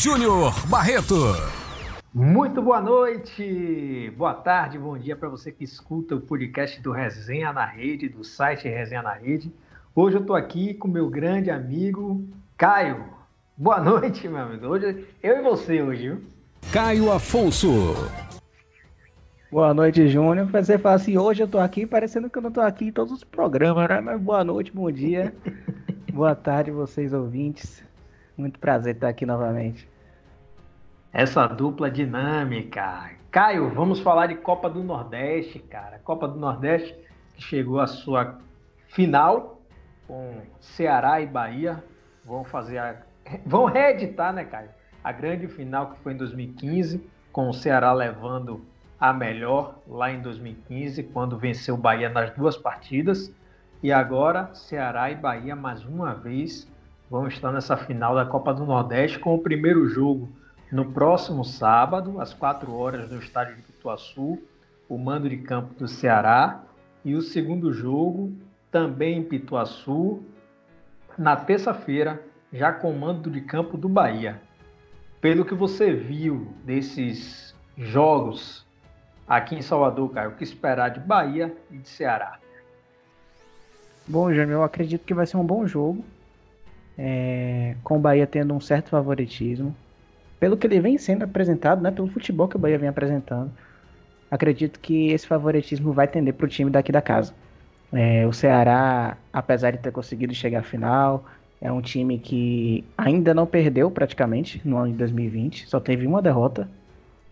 Júnior Barreto. Muito boa noite, boa tarde, bom dia para você que escuta o podcast do Resenha na Rede, do site Resenha na Rede. Hoje eu estou aqui com meu grande amigo Caio. Boa noite, meu amigo. Hoje eu e você hoje, viu? Caio Afonso. Boa noite, Júnior. Você fala assim, hoje eu tô aqui, parecendo que eu não tô aqui em todos os programas, né? Mas boa noite, bom dia, boa tarde, vocês ouvintes. Muito prazer estar aqui novamente essa dupla dinâmica. Caio, vamos falar de Copa do Nordeste, cara. Copa do Nordeste que chegou à sua final com Ceará e Bahia. Vão fazer a... vão reeditar, né, Caio? A grande final que foi em 2015, com o Ceará levando a melhor lá em 2015, quando venceu o Bahia nas duas partidas. E agora, Ceará e Bahia, mais uma vez, vão estar nessa final da Copa do Nordeste com o primeiro jogo no próximo sábado, às 4 horas, no estádio de Pituaçu, o mando de campo do Ceará. E o segundo jogo, também em Pituaçu, na terça-feira, já com o mando de campo do Bahia. Pelo que você viu desses jogos aqui em Salvador, Caio, o que esperar de Bahia e de Ceará? Bom, Jânio, eu acredito que vai ser um bom jogo, é, com o Bahia tendo um certo favoritismo pelo que ele vem sendo apresentado, né, pelo futebol que o Bahia vem apresentando, acredito que esse favoritismo vai tender para o time daqui da casa. É, o Ceará, apesar de ter conseguido chegar à final, é um time que ainda não perdeu praticamente no ano de 2020, só teve uma derrota.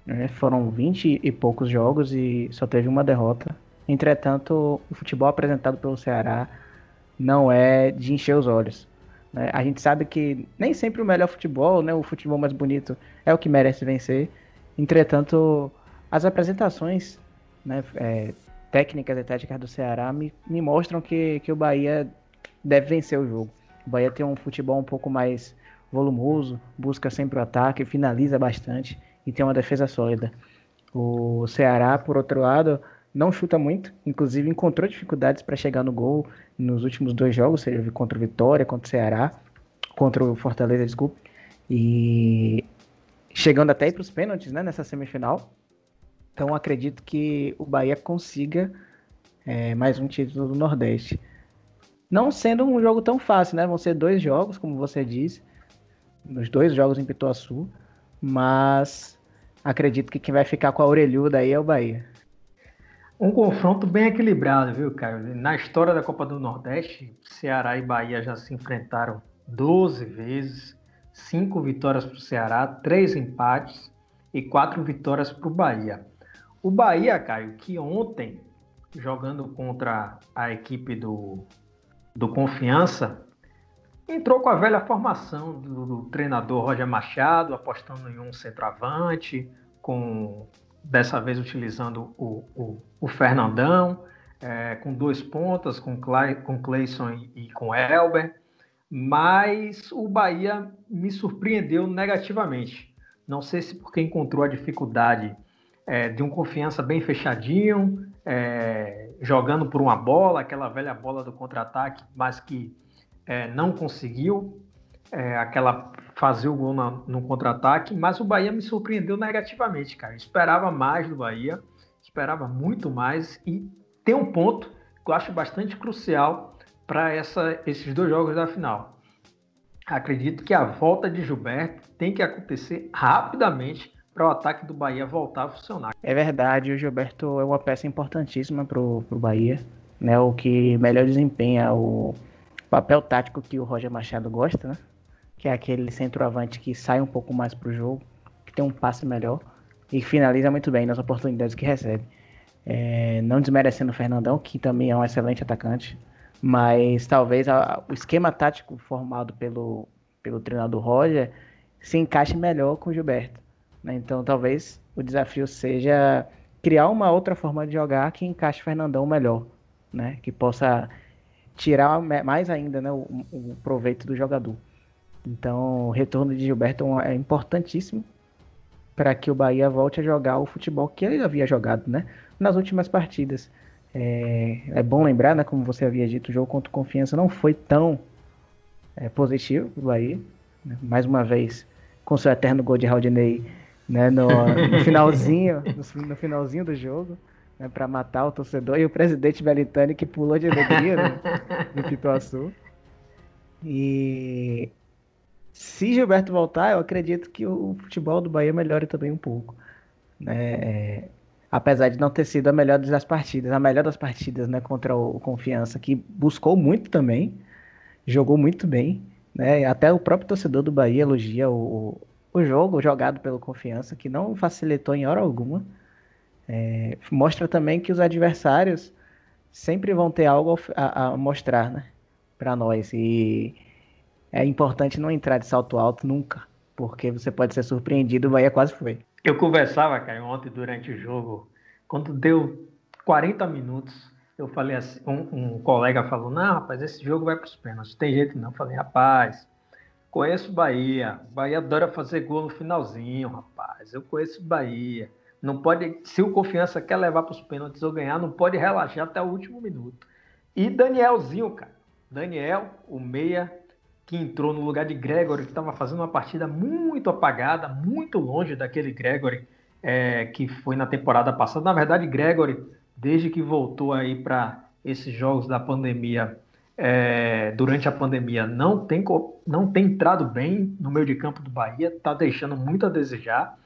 Né? Foram 20 e poucos jogos e só teve uma derrota. Entretanto, o futebol apresentado pelo Ceará não é de encher os olhos. Né? A gente sabe que nem sempre o melhor futebol, né, o futebol mais bonito, é o que merece vencer. Entretanto, as apresentações né, é, técnicas e táticas do Ceará me, me mostram que, que o Bahia deve vencer o jogo. O Bahia tem um futebol um pouco mais volumoso, busca sempre o ataque, finaliza bastante e tem uma defesa sólida. O Ceará, por outro lado, não chuta muito, inclusive encontrou dificuldades para chegar no gol nos últimos dois jogos, seja contra o Vitória, contra o Ceará, contra o Fortaleza, desculpe, e chegando até para os pênaltis né, nessa semifinal. Então acredito que o Bahia consiga é, mais um título do Nordeste. Não sendo um jogo tão fácil, né? Vão ser dois jogos, como você disse, nos dois jogos em Pituaçu, mas acredito que quem vai ficar com a orelhuda aí é o Bahia. Um confronto bem equilibrado, viu, Caio? Na história da Copa do Nordeste, Ceará e Bahia já se enfrentaram 12 vezes, cinco vitórias para o Ceará, três empates e quatro vitórias para o Bahia. O Bahia, Caio, que ontem, jogando contra a equipe do, do Confiança, entrou com a velha formação do, do treinador Roger Machado, apostando em um centroavante, com dessa vez utilizando o, o, o Fernandão, é, com dois pontas, com, Clay, com Clayson e, e com Elber, mas o Bahia me surpreendeu negativamente. Não sei se porque encontrou a dificuldade é, de um confiança bem fechadinho, é, jogando por uma bola, aquela velha bola do contra-ataque, mas que é, não conseguiu é, aquela fazer o gol na, no contra-ataque, mas o Bahia me surpreendeu negativamente, cara. Eu esperava mais do Bahia, esperava muito mais e tem um ponto que eu acho bastante crucial para esses dois jogos da final. Acredito que a volta de Gilberto tem que acontecer rapidamente para o ataque do Bahia voltar a funcionar. É verdade, o Gilberto é uma peça importantíssima para o Bahia, né? O que melhor desempenha o papel tático que o Roger Machado gosta, né? Que é aquele centroavante que sai um pouco mais pro jogo, que tem um passe melhor e finaliza muito bem nas oportunidades que recebe. É, não desmerecendo o Fernandão, que também é um excelente atacante, mas talvez a, o esquema tático formado pelo, pelo treinador Roger se encaixe melhor com o Gilberto. Né? Então talvez o desafio seja criar uma outra forma de jogar que encaixe o Fernandão melhor, né? que possa tirar mais ainda né, o, o proveito do jogador. Então, o retorno de Gilberto é importantíssimo para que o Bahia volte a jogar o futebol que ele havia jogado, né? Nas últimas partidas. É, é bom lembrar, né? Como você havia dito, o jogo contra o Confiança não foi tão é, positivo para o Bahia. Né? Mais uma vez, com seu eterno gol de Haldinei né, no, no finalzinho, no, no, finalzinho do jogo, né, para matar o torcedor, e o presidente Belitani que pulou de alegria né, no Pituaçu. E se Gilberto voltar, eu acredito que o futebol do Bahia melhore também um pouco. Né? É, apesar de não ter sido a melhor das partidas, a melhor das partidas né, contra o Confiança, que buscou muito também, jogou muito bem. Né? Até o próprio torcedor do Bahia elogia o, o jogo jogado pelo Confiança, que não facilitou em hora alguma. É, mostra também que os adversários sempre vão ter algo a, a mostrar né, para nós. E é importante não entrar de salto alto nunca, porque você pode ser surpreendido. O Bahia quase foi. Eu conversava, Caio, ontem durante o jogo, quando deu 40 minutos, eu falei assim, um, um colega falou, não, rapaz, esse jogo vai para os pênaltis, tem jeito não. Eu falei, rapaz, conheço Bahia, Bahia adora fazer gol no finalzinho, rapaz, eu conheço Bahia. Não pode, se o Confiança quer levar para os pênaltis ou ganhar, não pode relaxar até o último minuto. E Danielzinho, cara, Daniel, o meia, que entrou no lugar de Gregory, que estava fazendo uma partida muito apagada, muito longe daquele Gregory é, que foi na temporada passada. Na verdade, Gregory, desde que voltou aí para esses jogos da pandemia, é, durante a pandemia, não tem, não tem entrado bem no meio de campo do Bahia, está deixando muito a desejar.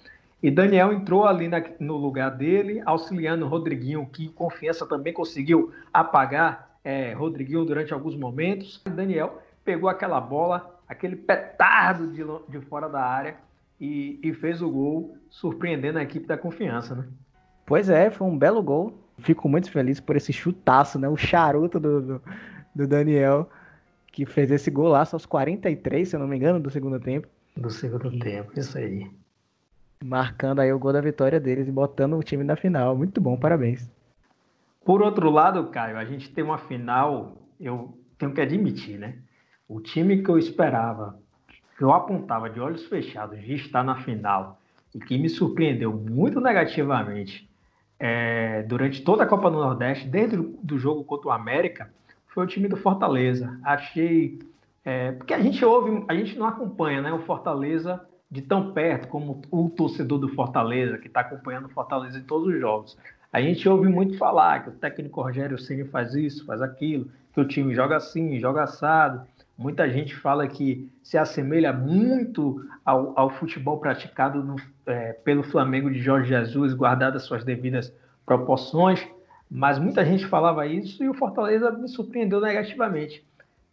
E Daniel entrou ali na, no lugar dele, auxiliando o Rodriguinho, que confiança também conseguiu apagar é, Rodriguinho durante alguns momentos. Daniel pegou aquela bola, aquele petardo de, de fora da área e, e, fez o gol, surpreendendo a equipe da confiança, né? Pois é, foi um belo gol. Fico muito feliz por esse chutaço, né? O charuto do, do, do Daniel, que fez esse gol lá aos 43, se eu não me engano, do segundo tempo. Do segundo e... tempo, isso aí. Marcando aí o gol da vitória deles e botando o time na final. Muito bom, parabéns. Por outro lado, Caio, a gente tem uma final, eu tenho que admitir, né? O time que eu esperava, que eu apontava de olhos fechados de estar na final e que me surpreendeu muito negativamente é, durante toda a Copa do Nordeste, dentro do jogo contra o América, foi o time do Fortaleza. Achei. É, porque a gente ouve, a gente não acompanha né, o Fortaleza de tão perto como o torcedor do Fortaleza, que está acompanhando o Fortaleza em todos os jogos. A gente ouve muito falar que o técnico Rogério Ceni faz isso, faz aquilo, que o time joga assim, joga assado. Muita gente fala que se assemelha muito ao, ao futebol praticado no, é, pelo Flamengo de Jorge Jesus, guardadas suas devidas proporções, mas muita gente falava isso e o Fortaleza me surpreendeu negativamente.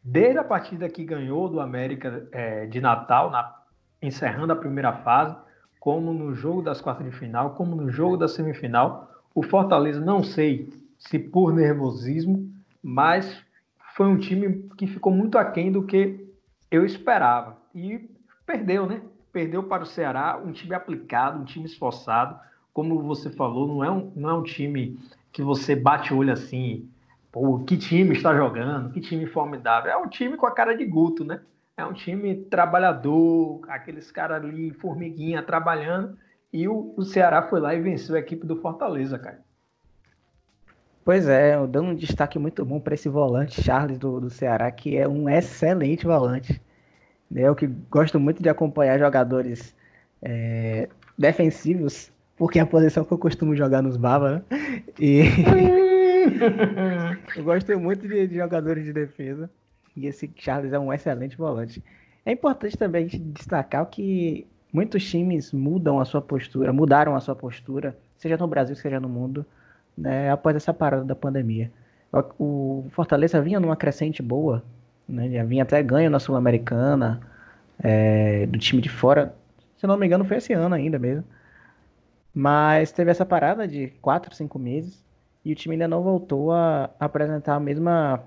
Desde a partida que ganhou do América é, de Natal, na, encerrando a primeira fase, como no jogo das quartas de final, como no jogo da semifinal, o Fortaleza, não sei se por nervosismo, mas foi um time que ficou muito aquém do que eu esperava. E perdeu, né? Perdeu para o Ceará, um time aplicado, um time esforçado. Como você falou, não é um, não é um time que você bate o olho assim, pô, que time está jogando, que time formidável. É um time com a cara de Guto, né? É um time trabalhador, aqueles caras ali, formiguinha, trabalhando. E o, o Ceará foi lá e venceu a equipe do Fortaleza, cara. Pois é, dando um destaque muito bom para esse volante, Charles do, do Ceará, que é um excelente volante. Né? Eu que gosto muito de acompanhar jogadores é, defensivos, porque é a posição que eu costumo jogar nos Bava, né? E eu gosto muito de, de, jogadores de defesa. E esse Charles é um excelente volante. É importante também a gente destacar que muitos times mudam a sua postura, mudaram a sua postura, seja no Brasil, seja no mundo, né, após essa parada da pandemia. O Fortaleza vinha numa crescente boa, né, já vinha até ganho na Sul-Americana, é, do time de fora, se não me engano foi esse ano ainda mesmo. Mas teve essa parada de 4, 5 meses e o time ainda não voltou a apresentar a mesma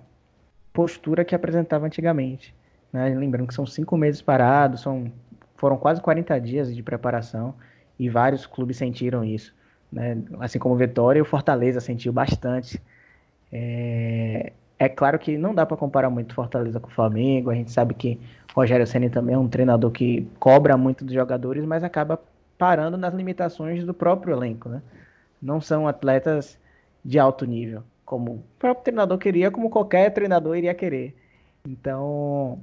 postura que apresentava antigamente. Né? Lembrando que são 5 meses parados, são, foram quase 40 dias de preparação e vários clubes sentiram isso né? assim como o Vitória, o Fortaleza sentiu bastante. É, é claro que não dá para comparar muito Fortaleza com o Flamengo, a gente sabe que Rogério Ceni também é um treinador que cobra muito dos jogadores, mas acaba parando nas limitações do próprio elenco, né? Não são atletas de alto nível, como o próprio treinador queria, como qualquer treinador iria querer. Então,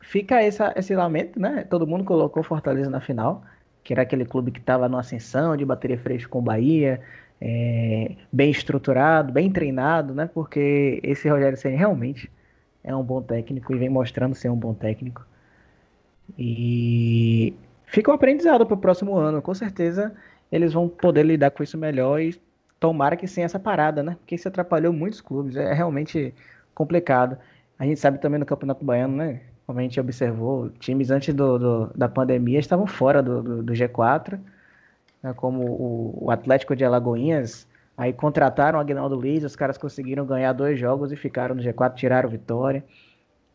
fica essa, esse lamento, né? Todo mundo colocou Fortaleza na final, que era aquele clube que estava numa ascensão de bateria fresca com o Bahia, é, bem estruturado, bem treinado, né? Porque esse Rogério Senna realmente é um bom técnico e vem mostrando ser um bom técnico. E fica um aprendizado para o próximo ano. Com certeza eles vão poder lidar com isso melhor e tomara que sem essa parada, né? Porque isso atrapalhou muitos clubes. É realmente complicado. A gente sabe também no Campeonato Baiano, né? Como a gente observou, times antes do, do da pandemia estavam fora do, do, do G4, né? como o, o, Atlético de Alagoinhas. Aí contrataram o Agnaldo Luiz, os caras conseguiram ganhar dois jogos e ficaram no G4, tiraram vitória.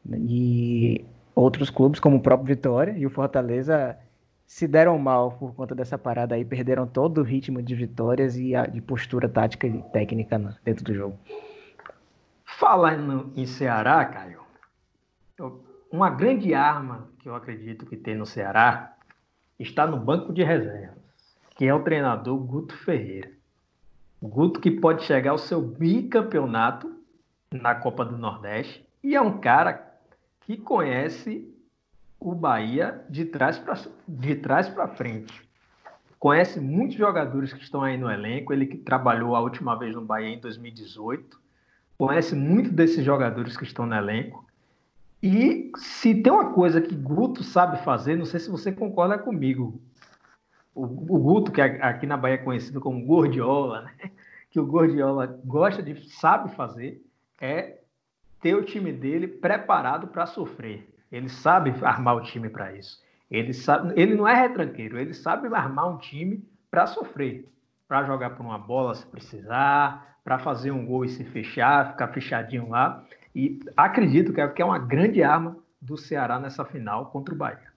E outros clubes, como o próprio Vitória e o Fortaleza, se deram mal por conta dessa parada aí, perderam todo o ritmo de vitórias e a, de postura tática e técnica dentro do jogo. Falando em Ceará, Caio, uma grande arma que eu acredito que tem no Ceará está no banco de reservas, que é o treinador Guto Ferreira. Guto que pode chegar ao seu bicampeonato na Copa do Nordeste e é um cara que conhece o Bahia de trás para de trás para frente. Conhece muitos jogadores que estão aí no elenco, ele que trabalhou a última vez no Bahia em 2018 conhece muito desses jogadores que estão no elenco. E se tem uma coisa que Guto sabe fazer, não sei se você concorda comigo. O, o Guto, que aqui na Bahia é conhecido como Gordiola, né? que o Gordiola gosta de, sabe fazer, é ter o time dele preparado para sofrer. Ele sabe armar o time para isso. Ele, sabe, ele não é retranqueiro, ele sabe armar um time para sofrer, para jogar por uma bola se precisar, para fazer um gol e se fechar, ficar fechadinho lá. E acredito que é uma grande arma do Ceará nessa final contra o Bahia.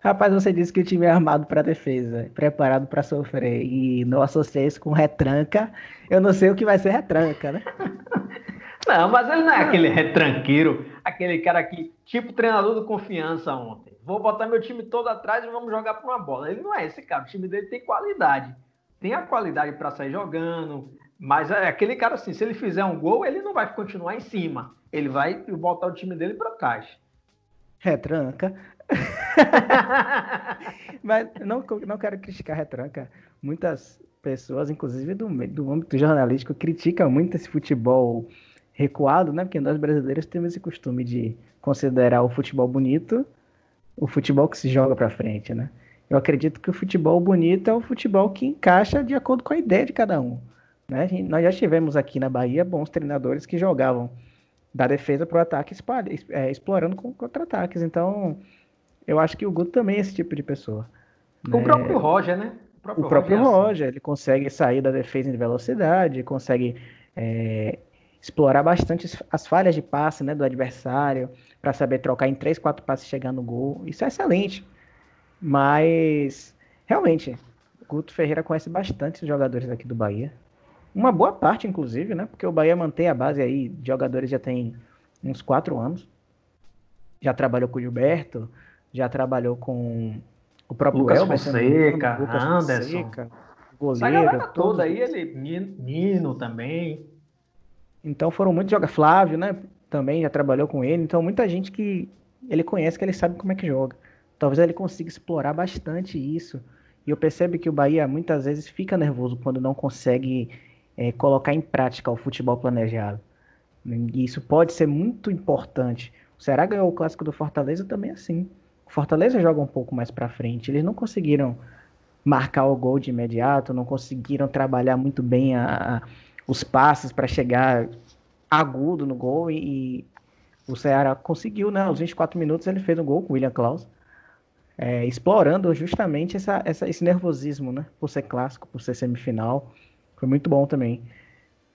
Rapaz, você disse que o time é armado para defesa, preparado para sofrer, e não associei isso com retranca. Eu não sei o que vai ser retranca, né? não, mas ele não é aquele retranqueiro, aquele cara que, tipo treinador do confiança ontem. Vou botar meu time todo atrás e vamos jogar por uma bola. Ele não é esse cara, o time dele tem qualidade. Tem a qualidade para sair jogando, mas é aquele cara assim, se ele fizer um gol, ele não vai continuar em cima. Ele vai botar o time dele para trás. Retranca. Mas não, não quero criticar retranca. Muitas pessoas, inclusive do, do âmbito jornalístico, criticam muito esse futebol recuado, né? Porque nós brasileiros temos esse costume de considerar o futebol bonito o futebol que se joga para frente, né? Eu acredito que o futebol bonito é o futebol que encaixa de acordo com a ideia de cada um. Né? Nós já tivemos aqui na Bahia bons treinadores que jogavam da defesa para o ataque, é, explorando contra-ataques. Então, eu acho que o Guto também é esse tipo de pessoa. O né? próprio Roger, né? O próprio, o próprio Roger, Roger assim. ele consegue sair da defesa em velocidade, consegue é, explorar bastante as falhas de passe né, do adversário, para saber trocar em três, quatro passes e chegar no gol. Isso é excelente. Mas, realmente, o Guto Ferreira conhece bastante os jogadores aqui do Bahia. Uma boa parte, inclusive, né? Porque o Bahia mantém a base aí de jogadores já tem uns quatro anos. Já trabalhou com o Gilberto, já trabalhou com o próprio Lucas Elber, Fonseca, Lucas Anderson. Fonseca, goleiro. Essa toda aí, ele, Nino também. Então foram muitos jogadores. Flávio, né? Também já trabalhou com ele. Então muita gente que ele conhece, que ele sabe como é que joga. Talvez ele consiga explorar bastante isso. E eu percebo que o Bahia muitas vezes fica nervoso quando não consegue é, colocar em prática o futebol planejado. E isso pode ser muito importante. O Ceará ganhou o clássico do Fortaleza também assim. O Fortaleza joga um pouco mais para frente. Eles não conseguiram marcar o gol de imediato, não conseguiram trabalhar muito bem a, a, os passes para chegar agudo no gol e, e, o Ceará conseguiu, né? Aos 24 minutos ele fez um gol com o William Klaus, é, explorando justamente essa, essa, esse nervosismo, né? Por ser clássico, por ser semifinal. Foi muito bom também.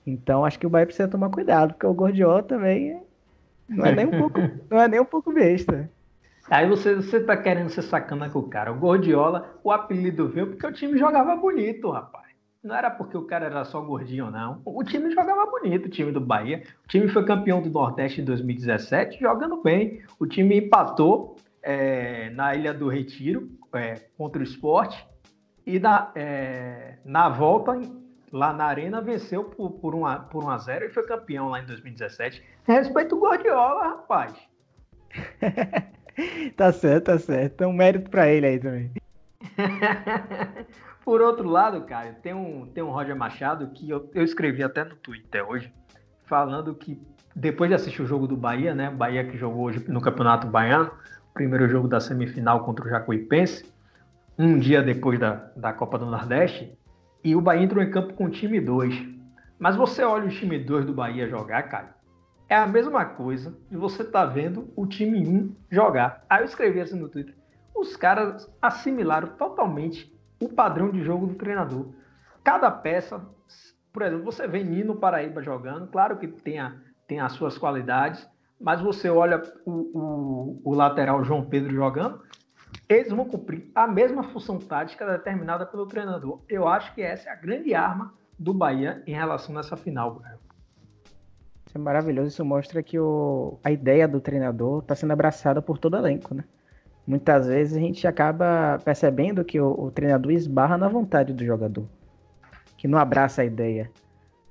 Então acho que o Bahia precisa tomar cuidado, porque o Gordiola também não é nem um pouco, não é nem um pouco besta. Aí você, você tá querendo ser sacana com o cara. O Gordiola, o apelido veio porque o time jogava bonito, rapaz. Não era porque o cara era só gordinho, não. O time jogava bonito, o time do Bahia. O time foi campeão do Nordeste em 2017, jogando bem. O time empatou é, na Ilha do Retiro é, contra o esporte. E na, é, na volta, lá na Arena, venceu por, por, uma, por 1 a 0 e foi campeão lá em 2017. Respeito o Guardiola, rapaz. tá certo, tá certo. Então, mérito para ele aí também. Por outro lado, cara, tem um, tem um Roger Machado que eu, eu escrevi até no Twitter hoje, falando que depois de assistir o jogo do Bahia, né? Bahia que jogou hoje no Campeonato Baiano, primeiro jogo da semifinal contra o Jacuipense, um dia depois da, da Copa do Nordeste, e o Bahia entrou em campo com o time 2. Mas você olha o time 2 do Bahia jogar, cara, é a mesma coisa de você tá vendo o time 1 jogar. Aí eu escrevi assim no Twitter, os caras assimilaram totalmente o padrão de jogo do treinador. Cada peça, por exemplo, você vê Nino Paraíba jogando, claro que tem, a, tem as suas qualidades, mas você olha o, o, o lateral João Pedro jogando, eles vão cumprir a mesma função tática determinada pelo treinador. Eu acho que essa é a grande arma do Bahia em relação nessa final. Isso é maravilhoso. Isso mostra que o, a ideia do treinador está sendo abraçada por todo o elenco, né? Muitas vezes a gente acaba percebendo que o, o, treinador esbarra na vontade do jogador, que não abraça a ideia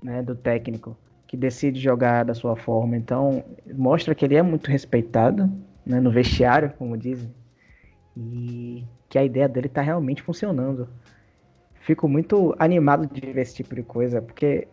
né, do técnico, que decide jogar da sua forma. Então, mostra que ele é muito respeitado né, no vestiário, como dizem, e que a ideia dele está realmente funcionando. Fico muito animado de ver esse tipo de coisa, porque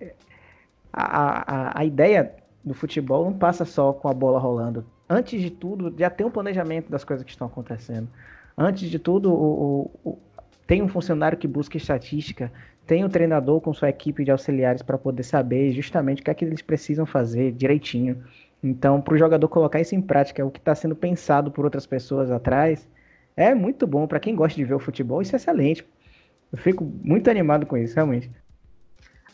a, a, a ideia do futebol não passa só com a bola rolando. Antes de tudo, já tem um planejamento das coisas que estão acontecendo. Antes de tudo, o, o, o, tem um funcionário que busca estatística, tem um treinador com sua equipe de auxiliares para poder saber justamente o que é que eles precisam fazer direitinho. Então, para o jogador colocar isso em prática, o que está sendo pensado por outras pessoas atrás, é muito bom. Para quem gosta de ver o futebol, isso é excelente. Eu fico muito animado com isso, realmente.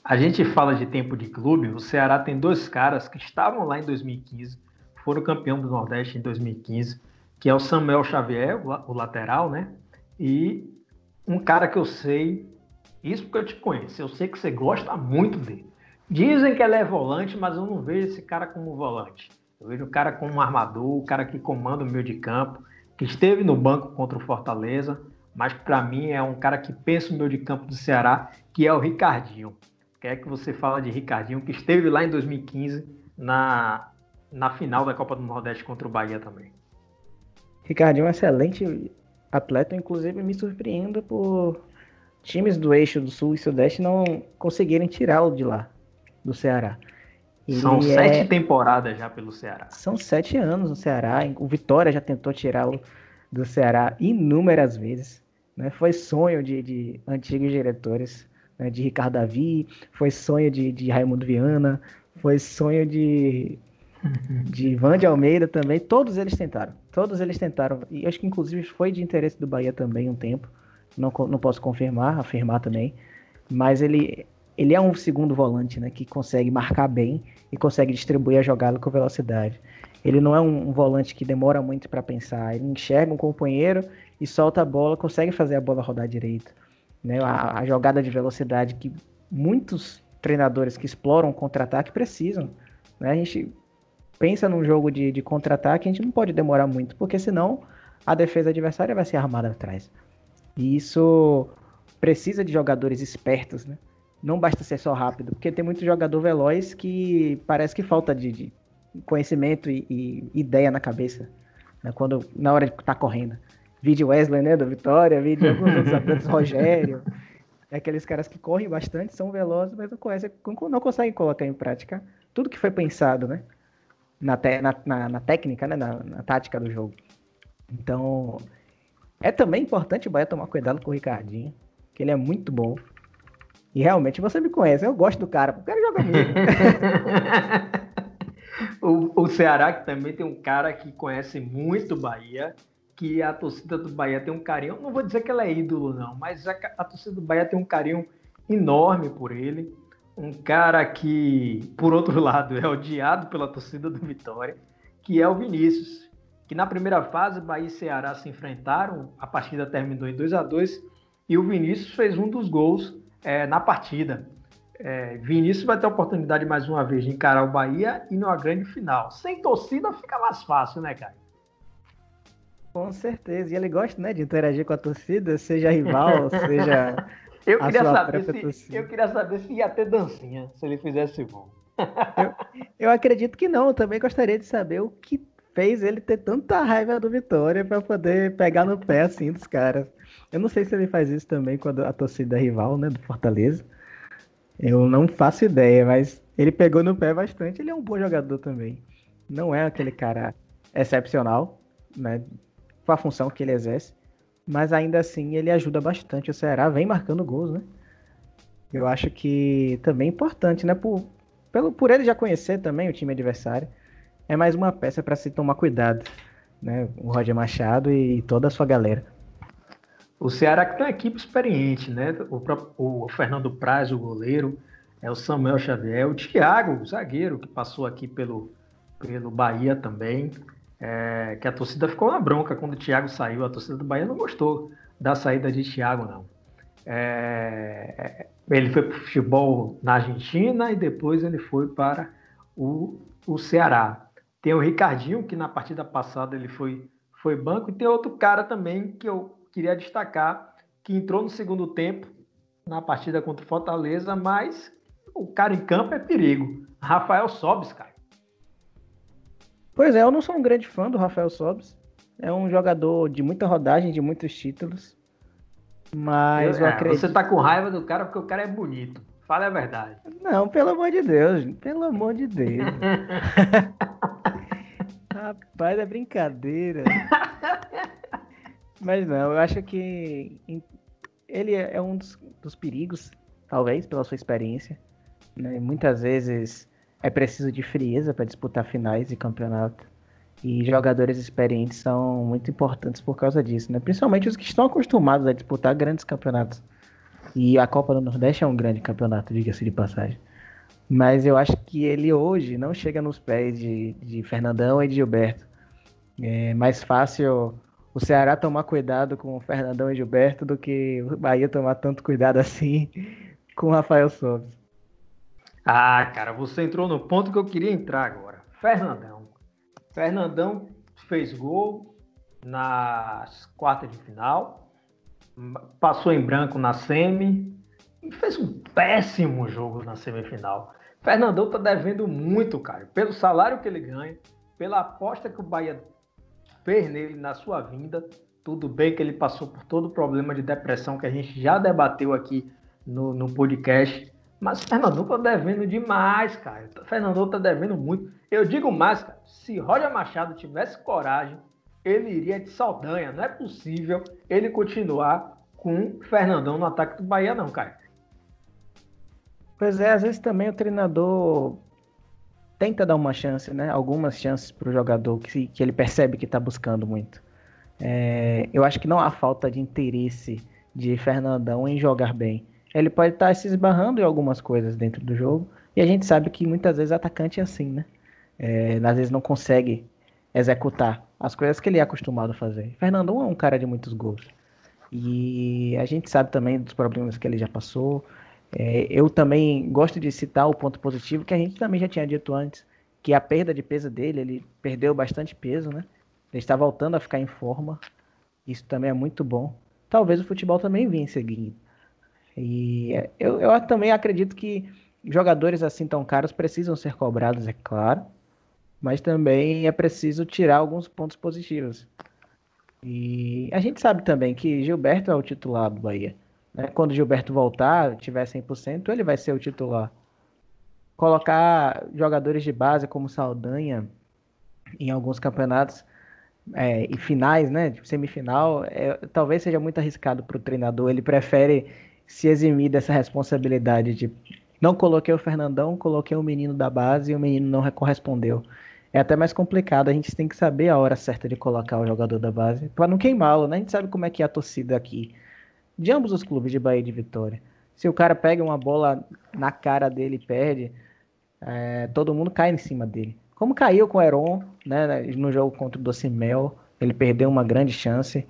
A gente fala de tempo de clube, o Ceará tem dois caras que estavam lá em 2015, foram campeão do Nordeste em 2015, que é o Samuel Xavier, o lateral, né? E um cara que eu sei, isso porque eu te conheço, eu sei que você gosta muito dele. Dizem que ele é volante, mas eu não vejo esse cara como volante. Eu vejo o cara como um armador, o cara que comanda o meio de campo que esteve no banco contra o Fortaleza, mas para mim é um cara que pensa no meio de campo do Ceará, que é o Ricardinho. Quer que você fala de Ricardinho, que esteve lá em 2015 na, na final da Copa do Nordeste contra o Bahia também. Ricardinho é um excelente atleta, inclusive me surpreendo por times do eixo do Sul e Sudeste não conseguirem tirá-lo de lá, do Ceará. Ele São sete é... temporadas já pelo Ceará. São sete anos no Ceará. O Vitória já tentou tirá-lo do Ceará inúmeras vezes. Né? Foi sonho de, de antigos diretores, né? de Ricardo Davi, foi sonho de, de Raimundo Viana, foi sonho de, de Ivan de Almeida também. Todos eles tentaram. Todos eles tentaram. E acho que inclusive foi de interesse do Bahia também um tempo. Não, não posso confirmar, afirmar também. Mas ele, ele é um segundo volante, né, que consegue marcar bem e consegue distribuir a jogada com velocidade. Ele não é um, um volante que demora muito para pensar, ele enxerga um companheiro e solta a bola, consegue fazer a bola rodar direito. Né? A, a jogada de velocidade que muitos treinadores que exploram contra-ataque precisam. Né? A gente pensa num jogo de, de contra-ataque, a gente não pode demorar muito, porque senão a defesa adversária vai ser armada atrás. E isso precisa de jogadores espertos, né? Não basta ser só rápido, porque tem muito jogador veloz que parece que falta de, de conhecimento e, e, ideia na cabeça, né? quando na hora de estar tá correndo. Vídeo Wesley, né, da Vitória, vídeo alguns outros atletas, Rogério, é aqueles caras que correm bastante, são velozes, mas não, conhecem, não conseguem colocar em prática tudo que foi pensado, né, na, te, na, na, na técnica, né, na, na tática do jogo. Então, é também importante o Bahia tomar cuidado com o Ricardinho, que ele é muito bom. E realmente você me conhece, eu gosto do cara, o cara joga muito. o, o Ceará que também tem um cara que conhece muito Bahia, que a torcida do Bahia tem um carinho, não vou dizer que ela é ídolo não, mas a, a torcida do Bahia tem um carinho enorme por ele. Um cara que, por outro lado, é odiado pela torcida do Vitória, que é o Vinícius. Que na primeira fase, Bahia e Ceará se enfrentaram, a partida terminou em 2 a 2 e o Vinícius fez um dos gols é, na partida. É, Vinícius vai ter a oportunidade mais uma vez de encarar o Bahia e numa grande final. Sem torcida fica mais fácil, né, cara? Com certeza. E ele gosta, né, de interagir com a torcida, seja rival, seja. Eu queria, saber se, eu queria saber se ia ter dancinha se ele fizesse gol. eu, eu acredito que não. Eu também gostaria de saber o que fez ele ter tanta raiva do Vitória para poder pegar no pé assim dos caras. Eu não sei se ele faz isso também quando a torcida rival, né, do Fortaleza. Eu não faço ideia, mas ele pegou no pé bastante. Ele é um bom jogador também. Não é aquele cara excepcional, né, com a função que ele exerce, mas ainda assim ele ajuda bastante o Ceará, vem marcando gols, né? Eu acho que também é importante, né, por, pelo, por ele já conhecer também o time adversário é mais uma peça para se tomar cuidado, né? O Roger Machado e toda a sua galera. O Ceará que tem uma equipe experiente, né? O, o Fernando Praz, o goleiro, é o Samuel Xavier, o Thiago, o zagueiro, que passou aqui pelo, pelo Bahia também. É, que a torcida ficou na bronca quando o Thiago saiu. A torcida do Bahia não gostou da saída de Thiago, não. É, ele foi para o futebol na Argentina e depois ele foi para o, o Ceará. Tem o Ricardinho, que na partida passada ele foi, foi banco, e tem outro cara também que eu queria destacar, que entrou no segundo tempo na partida contra o Fortaleza, mas o cara em campo é perigo. Rafael Sobis, cara. Pois é, eu não sou um grande fã do Rafael Sobis. É um jogador de muita rodagem, de muitos títulos. Mas eu, eu é, acredito... Você tá com raiva do cara porque o cara é bonito. Fala a verdade. Não, pelo amor de Deus. Pelo amor de Deus. Rapaz, é brincadeira. Mas não, eu acho que ele é um dos, dos perigos, talvez, pela sua experiência. Né? Muitas vezes é preciso de frieza para disputar finais de campeonato. E jogadores experientes são muito importantes por causa disso, né? Principalmente os que estão acostumados a disputar grandes campeonatos. E a Copa do Nordeste é um grande campeonato, diga-se de passagem. Mas eu acho que ele hoje não chega nos pés de, de Fernandão e de Gilberto. É mais fácil o Ceará tomar cuidado com o Fernandão e Gilberto do que o Bahia tomar tanto cuidado assim com o Rafael Sobis. Ah, cara, você entrou no ponto que eu queria entrar agora. Fernandão. Fernandão fez gol nas quartas de final, passou em branco na semi e fez um péssimo jogo na semifinal. Fernandão tá devendo muito, cara, pelo salário que ele ganha, pela aposta que o Bahia fez nele na sua vinda. Tudo bem que ele passou por todo o problema de depressão que a gente já debateu aqui no, no podcast. Mas o Fernandão tá devendo demais, cara. O Fernandão tá devendo muito. Eu digo mais, cara. Se Roger Machado tivesse coragem, ele iria de Saldanha. Não é possível ele continuar com Fernandão no ataque do Bahia, não, cara. Pois é, às vezes também o treinador tenta dar uma chance, né? Algumas chances para o jogador que, que ele percebe que está buscando muito. É, eu acho que não há falta de interesse de Fernandão em jogar bem. Ele pode estar tá se esbarrando em algumas coisas dentro do jogo e a gente sabe que muitas vezes atacante é assim, né? É, às vezes não consegue executar as coisas que ele é acostumado a fazer. Fernandão é um cara de muitos gols. E a gente sabe também dos problemas que ele já passou. É, eu também gosto de citar o ponto positivo que a gente também já tinha dito antes, que a perda de peso dele, ele perdeu bastante peso, né? Ele está voltando a ficar em forma. Isso também é muito bom. Talvez o futebol também venha seguindo. E é, eu, eu também acredito que jogadores assim tão caros precisam ser cobrados, é claro, mas também é preciso tirar alguns pontos positivos. E a gente sabe também que Gilberto é o titular do Bahia. Né? Quando o Gilberto voltar, tiver 100%, ele vai ser o titular. Colocar jogadores de base como Saldanha em alguns campeonatos é, e finais, né, tipo semifinal, é, talvez seja muito arriscado para o treinador. Ele prefere se eximir dessa responsabilidade de não coloquei o Fernandão, coloquei o menino da base e o menino não correspondeu. É até mais complicado, a gente tem que saber a hora certa de colocar o jogador da base, para não queimá-lo, né? A gente sabe como é que é a torcida aqui de ambos os clubes de Bahia e de Vitória. Se o cara pega uma bola na cara dele e perde, é, todo mundo cai em cima dele. Como caiu com o Heron, né, no jogo contra o Docimel, ele perdeu uma grande chance.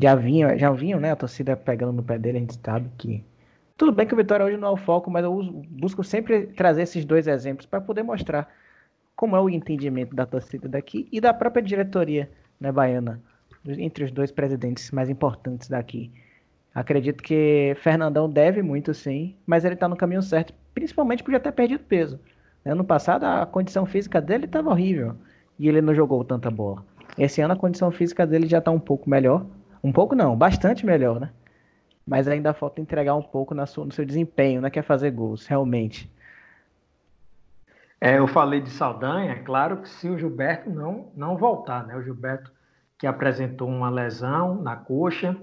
Já vinha, já vinham, né, a torcida pegando no pé dele, a gente sabe que tudo bem que o Vitória hoje não é o foco, mas eu busco sempre trazer esses dois exemplos para poder mostrar como é o entendimento da torcida daqui e da própria diretoria né, baiana, entre os dois presidentes mais importantes daqui. Acredito que Fernandão deve muito sim, mas ele está no caminho certo, principalmente por já ter perdido peso. Ano passado a condição física dele estava horrível. e ele não jogou tanta bola. Esse ano a condição física dele já está um pouco melhor. Um pouco não, bastante melhor, né? Mas ainda falta entregar um pouco sua, no seu desempenho, não é quer fazer gols, realmente. É, eu falei de Saldanha, é claro que se o Gilberto não, não voltar, né? O Gilberto que apresentou uma lesão na coxa,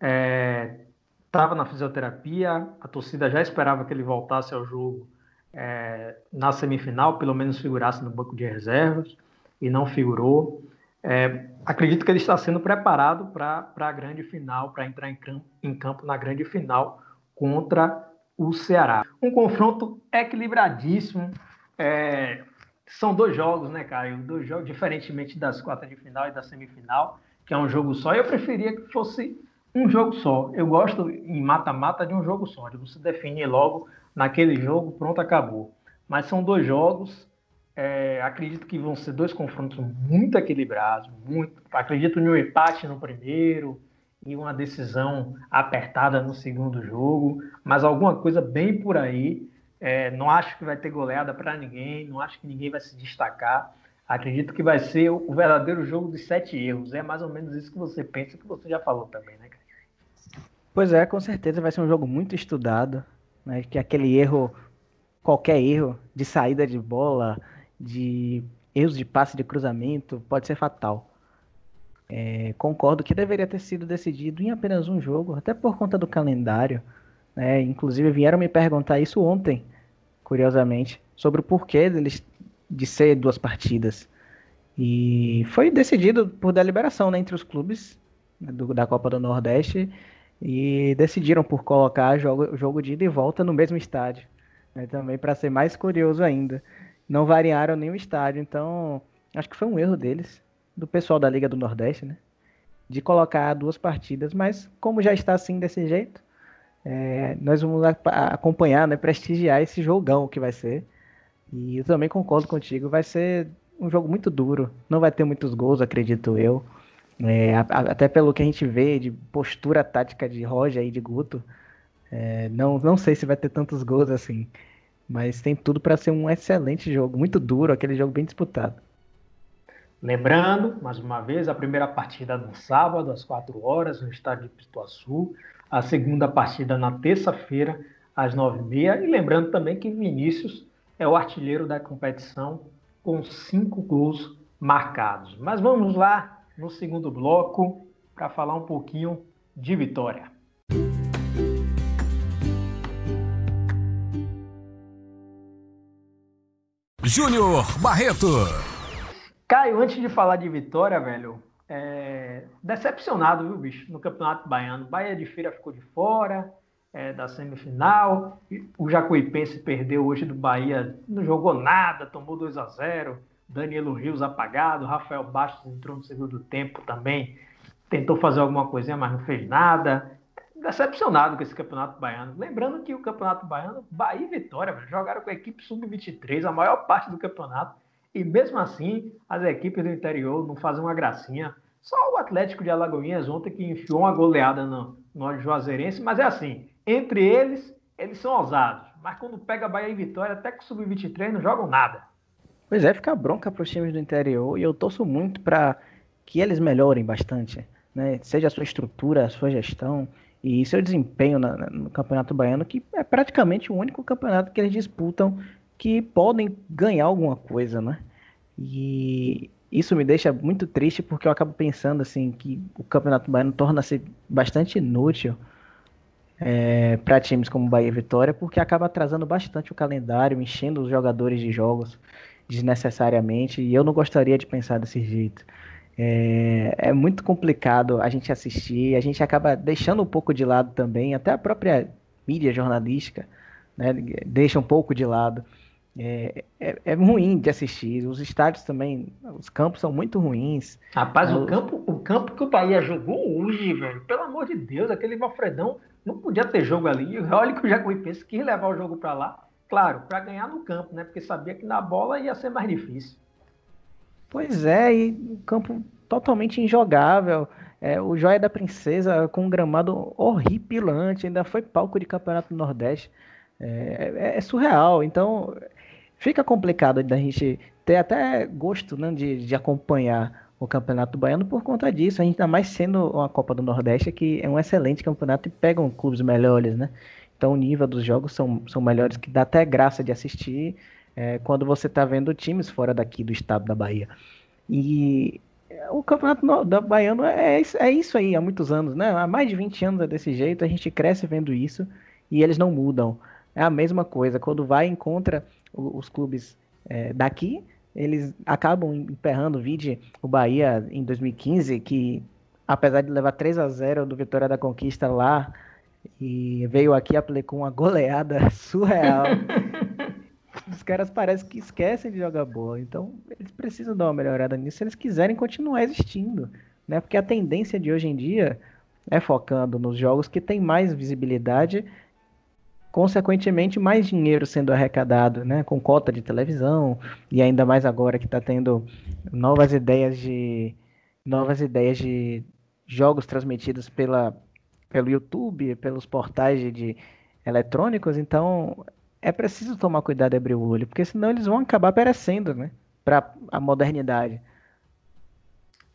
estava é, na fisioterapia, a torcida já esperava que ele voltasse ao jogo é, na semifinal, pelo menos figurasse no banco de reservas, e não figurou. É, acredito que ele está sendo preparado para a grande final, para entrar em campo, em campo na grande final contra o Ceará. Um confronto equilibradíssimo. É, são dois jogos, né, Caio? Dois jogos, diferentemente das quartas de final e da semifinal, que é um jogo só. Eu preferia que fosse um jogo só. Eu gosto em mata-mata de um jogo só, de você definir logo naquele jogo, pronto, acabou. Mas são dois jogos. É, acredito que vão ser dois confrontos muito equilibrados, muito. Acredito no empate no primeiro e uma decisão apertada no segundo jogo, mas alguma coisa bem por aí. É, não acho que vai ter goleada para ninguém, não acho que ninguém vai se destacar. Acredito que vai ser o, verdadeiro jogo dos sete erros. É mais ou menos isso que você pensa, que você já falou também, né? Pois é, com certeza vai ser um jogo muito estudado, né? Que aquele erro, qualquer erro de saída de bola, de erros de passe de cruzamento, pode ser fatal. É, concordo que deveria ter sido decidido em apenas um jogo, até por conta do calendário. Né? Inclusive vieram me perguntar isso ontem, curiosamente, sobre o porquê deles de ser duas partidas. E foi decidido por deliberação né, entre os clubes né, do, da Copa do Nordeste e decidiram por colocar jogo, jogo de ida e volta no mesmo estádio. Né, também para ser mais curioso ainda. Não variaram nenhum estádio, então acho que foi um erro deles, do pessoal da Liga do Nordeste, né? De colocar duas partidas, mas como já está assim desse jeito, é, nós vamos acompanhar, né, prestigiar esse jogão que vai ser. E eu também concordo contigo, vai ser um jogo muito duro, não vai ter muitos gols, acredito eu. É, até pelo que a gente vê de postura tática de Roger e de Guto, é, não, não sei se vai ter tantos gols assim. Mas tem tudo para ser um excelente jogo, muito duro, aquele jogo bem disputado. Lembrando, mais uma vez, a primeira partida no sábado, às 4 horas, no estádio de Pituaçu. A segunda partida na terça-feira, às 9h30. E lembrando também que Vinícius é o artilheiro da competição, com cinco gols marcados. Mas vamos lá no segundo bloco para falar um pouquinho de Vitória. Júnior Barreto. Caio, antes de falar de Vitória, velho, é... decepcionado, viu, bicho, no Campeonato Baiano. Bahia de Feira ficou de fora é, da semifinal. O Jacuipense perdeu hoje do Bahia, não jogou nada, tomou 2 a 0 Danilo Rios apagado, Rafael Bastos entrou no segundo tempo também, tentou fazer alguma coisinha, mas não fez nada. Decepcionado com esse campeonato baiano. Lembrando que o campeonato baiano, Bahia e Vitória, jogaram com a equipe sub-23 a maior parte do campeonato. E mesmo assim, as equipes do interior não fazem uma gracinha. Só o Atlético de Alagoinhas ontem que enfiou uma goleada no, no Juazeirense, mas é assim, entre eles, eles são ousados. Mas quando pega Bahia e Vitória, até com sub-23 não jogam nada. Pois é, fica bronca para os times do interior e eu torço muito para que eles melhorem bastante, né? Seja a sua estrutura, a sua gestão e seu desempenho na, no Campeonato Baiano, que é praticamente o único campeonato que eles disputam que podem ganhar alguma coisa, né? E isso me deixa muito triste porque eu acabo pensando assim que o Campeonato Baiano torna-se bastante inútil é, para times como Bahia e Vitória, porque acaba atrasando bastante o calendário, enchendo os jogadores de jogos desnecessariamente, e eu não gostaria de pensar desse jeito. É, é, muito complicado a gente assistir, a gente acaba deixando um pouco de lado também, até a própria mídia jornalística né, deixa um pouco de lado. É, é, é, ruim de assistir. Os estádios também, os campos são muito ruins. Rapaz, o, campo, o campo que o Bahia jogou hoje, velho, pelo amor de Deus, aquele Valfredão não podia ter jogo ali. Olha que o Jacuipense quis levar o jogo para lá. Claro, para ganhar no campo, né? Porque sabia que na bola ia ser mais difícil. Pois é, e um campo totalmente injogável. É, o Joia da Princesa com um gramado horripilante, ainda foi palco de campeonato do Nordeste. É, é, é surreal. Então fica complicado da gente ter até gosto né, de, de acompanhar o Campeonato Baiano por conta disso, ainda mais sendo uma Copa do Nordeste, que é um excelente campeonato e pegam clubes melhores, né? Então o nível dos jogos são, são melhores, que dá até graça de assistir é, quando você está vendo times fora daqui do estado da Bahia. E o Campeonato da Baiano é, é isso aí há muitos anos, né? Há mais de 20 anos é desse jeito, a gente cresce vendo isso e eles não mudam. É a mesma coisa, quando vai e encontra os clubes é, daqui, eles acabam emperrando. Vide o Bahia em 2015, que apesar de levar 3 a 0 do Vitória da Conquista lá, e veio aqui aplicou uma goleada surreal. Os caras parecem que esquecem de jogar bola. Então, eles precisam dar uma melhorada nisso se eles quiserem continuar existindo. Né? Porque a tendência de hoje em dia é focando nos jogos que tem mais visibilidade consequentemente mais dinheiro sendo arrecadado, né, com cota de televisão e ainda mais agora que está tendo novas ideias de novas ideias de jogos transmitidos pela pelo YouTube, pelos portais de, de eletrônicos, então é preciso tomar cuidado e abrir o olho, porque senão eles vão acabar perecendo, né, para a modernidade.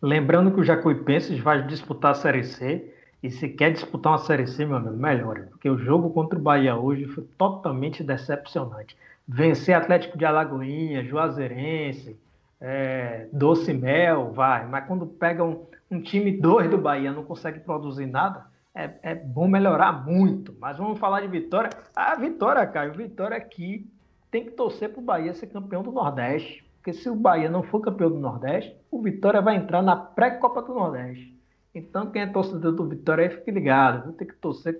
Lembrando que o Jacuipenses vai disputar a Série C e se quer disputar uma Série C, meu amigo, melhor. Porque o jogo contra o Bahia hoje foi totalmente decepcionante. Vencer Atlético de Alagoinha, Juazeirense, é, Doce Mel, vai. Mas quando pega um, um time dois do Bahia não consegue produzir nada, é, é, bom melhorar muito. Mas vamos falar de Vitória. Ah, Vitória, Caio. Vitória aqui tem que torcer para o Bahia ser campeão do Nordeste. Porque se o Bahia não for campeão do Nordeste, o Vitória vai entrar na pré-Copa do Nordeste. Então, quem é torcedor do Vitória aí, fique ligado. Vou ter que torcer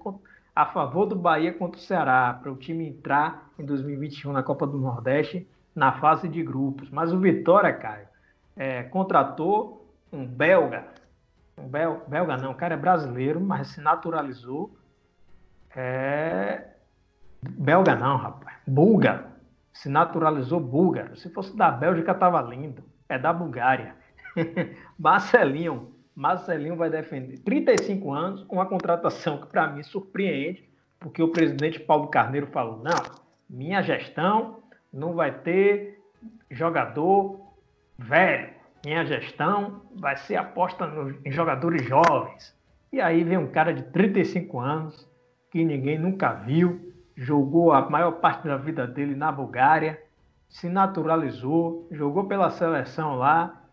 a favor do Bahia contra o Ceará, para o time entrar em 2021 na Copa do Nordeste, na fase de grupos. Mas o Vitória, Caio, é, contratou um belga. Um bel, belga não, o cara é brasileiro, mas se naturalizou. É, belga não, rapaz. Búlgaro. Se naturalizou búlgaro. Se fosse da Bélgica, tava lindo. É da Bulgária. Marcelinho Marcelinho vai defender 35 anos, uma contratação que para mim surpreende, porque o presidente Paulo Carneiro falou: não, minha gestão não vai ter jogador velho, minha gestão vai ser aposta em jogadores jovens. E aí vem um cara de 35 anos, que ninguém nunca viu, jogou a maior parte da vida dele na Bulgária, se naturalizou, jogou pela seleção lá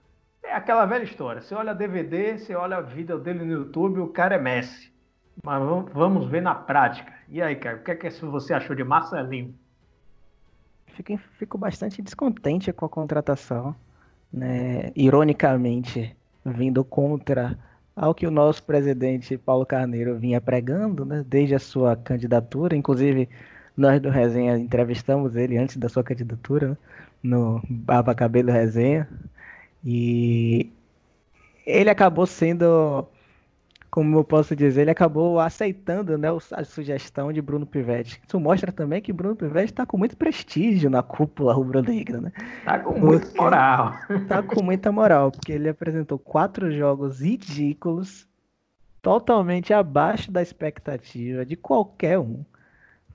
é aquela velha história. Você olha DVD, você olha a vida dele no YouTube, o cara é Messi. Mas vamos ver na prática. E aí, cara, o que é que você achou de Marcelinho? Fico, fico bastante descontente com a contratação. Né? Ironicamente, vindo contra ao que o nosso presidente Paulo Carneiro vinha pregando, né? desde a sua candidatura. Inclusive, nós do Resenha entrevistamos ele antes da sua candidatura, né? no Baba Cabelo Resenha. E ele acabou sendo, como eu posso dizer, ele acabou aceitando né, a sugestão de Bruno Pivetti. Isso mostra também que Bruno Pivetti está com muito prestígio na cúpula rubro-negra, né? Tá com muita moral. Tá com muita moral, porque ele apresentou quatro jogos ridículos, totalmente abaixo da expectativa de qualquer um.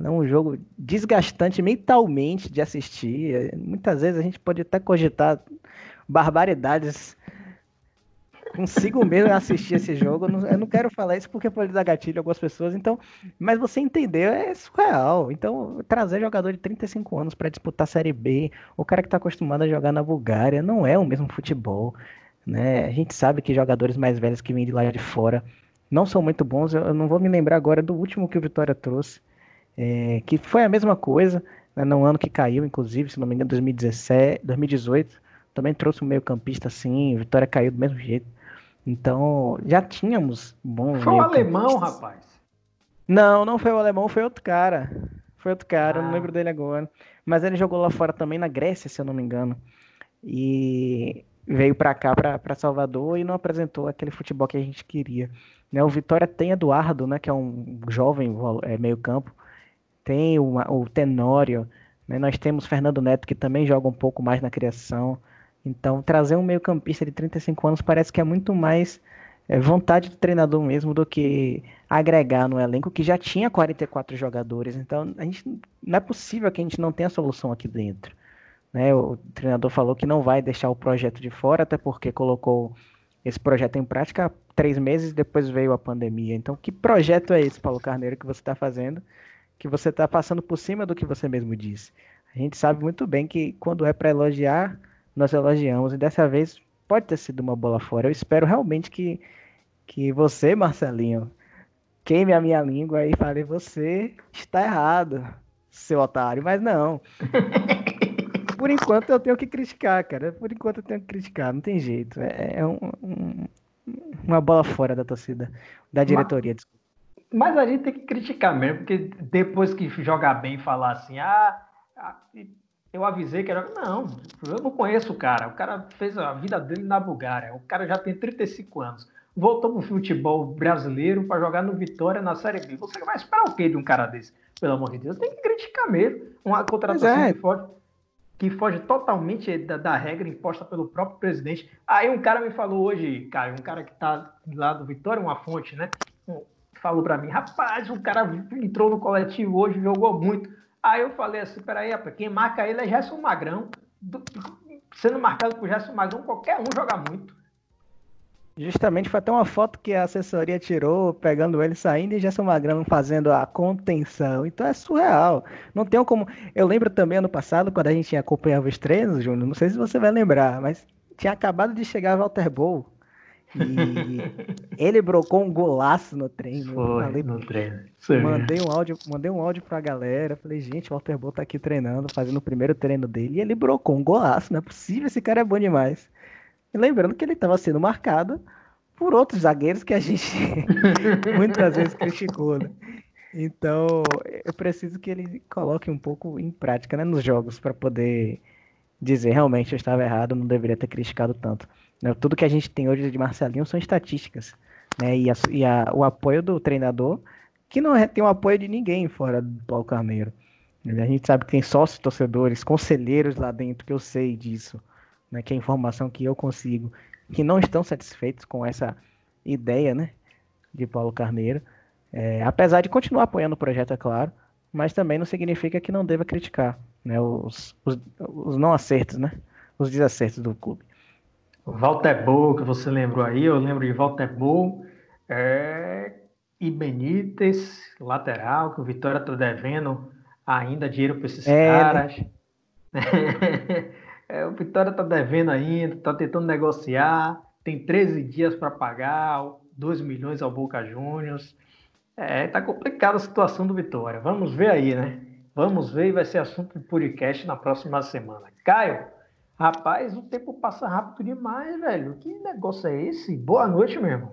É um jogo desgastante mentalmente de assistir. Muitas vezes a gente pode até cogitar barbaridades consigo mesmo assistir esse jogo. Eu não, quero falar isso porque pode dar gatilho a algumas pessoas, então, mas você entendeu, é surreal. Então, trazer jogador de 35 anos para disputar a Série B, o cara que está acostumado a jogar na Bulgária, não é o mesmo futebol. Né? A gente sabe que jogadores mais velhos que vêm de lá de fora não são muito bons. Eu, eu não vou me lembrar agora do último que o Vitória trouxe, é, que foi a mesma coisa, né, no ano que caiu, inclusive, se não me engano, 2017, 2018 também trouxe um meio campista assim, Vitória caiu do mesmo jeito. Então, já tínhamos bons Foi o alemão, rapaz. Não, não foi o alemão, foi outro cara. Foi outro cara, ah. não lembro dele agora. Mas ele jogou lá fora também, na Grécia, se eu não me engano. E veio para cá, para Salvador, e não apresentou aquele futebol que a gente queria. Né, o Vitória tem Eduardo, né, que é um jovem é, meio campo. Tem o, o Tenório. Né, nós temos Fernando Neto, que também joga um pouco mais na criação. Então, trazer um meio-campista de 35 anos parece que é muito mais é, vontade do treinador mesmo do que agregar no elenco que já tinha 44 jogadores. Então, a gente, não é possível que a gente não tenha solução aqui dentro. Né? O treinador falou que não vai deixar o projeto de fora, até porque colocou esse projeto em prática três meses depois veio a pandemia. Então, que projeto é esse, Paulo Carneiro, que você está fazendo? Que você está passando por cima do que você mesmo disse. A gente sabe muito bem que quando é para elogiar, nós elogiamos. E dessa vez pode ter sido uma bola fora. Eu espero realmente que, que você, Marcelinho, queime a minha língua e fale: você está errado, seu otário. Mas não. por enquanto eu tenho que criticar, cara. Por enquanto eu tenho que criticar, não tem jeito. É, é um, um, uma bola fora da torcida, da diretoria, mas, desculpa. Mas a gente tem que criticar mesmo, porque depois que jogar bem falar assim, ah, ah eu avisei que era. Não, eu não conheço o cara. O cara fez a vida dele na Bulgária. O cara já tem 35 anos. Voltou pro futebol brasileiro para jogar no Vitória na Série B. Você vai esperar o quê de um cara desse? Pelo amor de Deus, tem que criticar mesmo. Uma contratação é. que foge que foge totalmente da, da, regra imposta pelo próprio presidente. Aí um cara me falou hoje, Caio, um cara que está lá do Vitória, uma fonte, né? Falou para mim, rapaz, o cara entrou no coletivo hoje, jogou muito. Aí eu falei assim, peraí, rapaz, quem marca ele é Gerson Magrão. sendo marcado por Gerson Magrão, qualquer um joga muito. Justamente foi até uma foto que a assessoria tirou, pegando ele saindo e Gerson Magrão fazendo a contenção. Então é surreal. Não tem como. Eu lembro também ano passado, quando a gente acompanhava os treinos, Júnior, não sei se você vai lembrar, mas tinha acabado de chegar Walter Bowl. E ele brocou um golaço no treino. Foi, falei, no treino. Mandei um áudio, mandei um áudio pra galera. Falei, gente, o Walter Bowl tá aqui treinando, fazendo o primeiro treino dele. E ele brocou um golaço. Não é possível, esse cara é bom demais. E lembrando que ele estava sendo marcado por outros zagueiros que a gente muitas vezes criticou, né? Então, eu preciso que ele coloque um pouco em prática né, nos jogos para poder dizer realmente eu estava errado, não deveria ter criticado tanto. Né? Tudo que a gente tem hoje de Marcelinho são estatísticas. Né? E, a, e a, o apoio do treinador, que não é, tem o apoio de ninguém fora do Paulo Carneiro. A gente sabe que tem sócios torcedores, conselheiros lá dentro, que eu sei disso né, que é informação que eu consigo, que não estão satisfeitos com essa ideia né, de Paulo Carneiro, é, apesar de continuar apoiando o projeto, é claro, mas também não significa que não deva criticar né, os, os, os não acertos, né, os desacertos do clube. Walter Boa, que você lembrou aí, eu lembro de Walter Boa é, e Benítez, lateral, que o Vitória está devendo ainda dinheiro para esses é, caras. Né? É, o Vitória está devendo ainda, está tentando negociar, tem 13 dias para pagar, 2 milhões ao Boca Juniors. É, tá complicada a situação do Vitória. Vamos ver aí, né? Vamos ver e vai ser assunto de podcast na próxima semana. Caio, rapaz, o tempo passa rápido demais, velho. Que negócio é esse? Boa noite, meu irmão.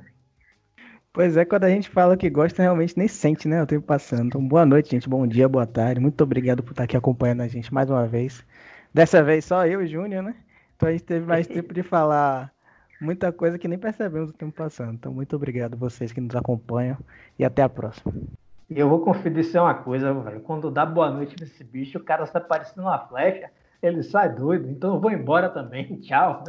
Pois é, quando a gente fala que gosta, realmente nem sente, né? O tempo passando. Então, boa noite, gente. Bom dia, boa tarde. Muito obrigado por estar aqui acompanhando a gente mais uma vez. Dessa vez só eu e o Júnior, né? Então a gente teve mais tempo de falar muita coisa que nem percebemos o tempo passando. Então, muito obrigado a vocês que nos acompanham e até a próxima. E eu vou confidenciar uma coisa, velho. Quando dá boa noite nesse bicho, o cara está parecendo uma flecha, ele sai doido. Então eu vou embora também. Tchau.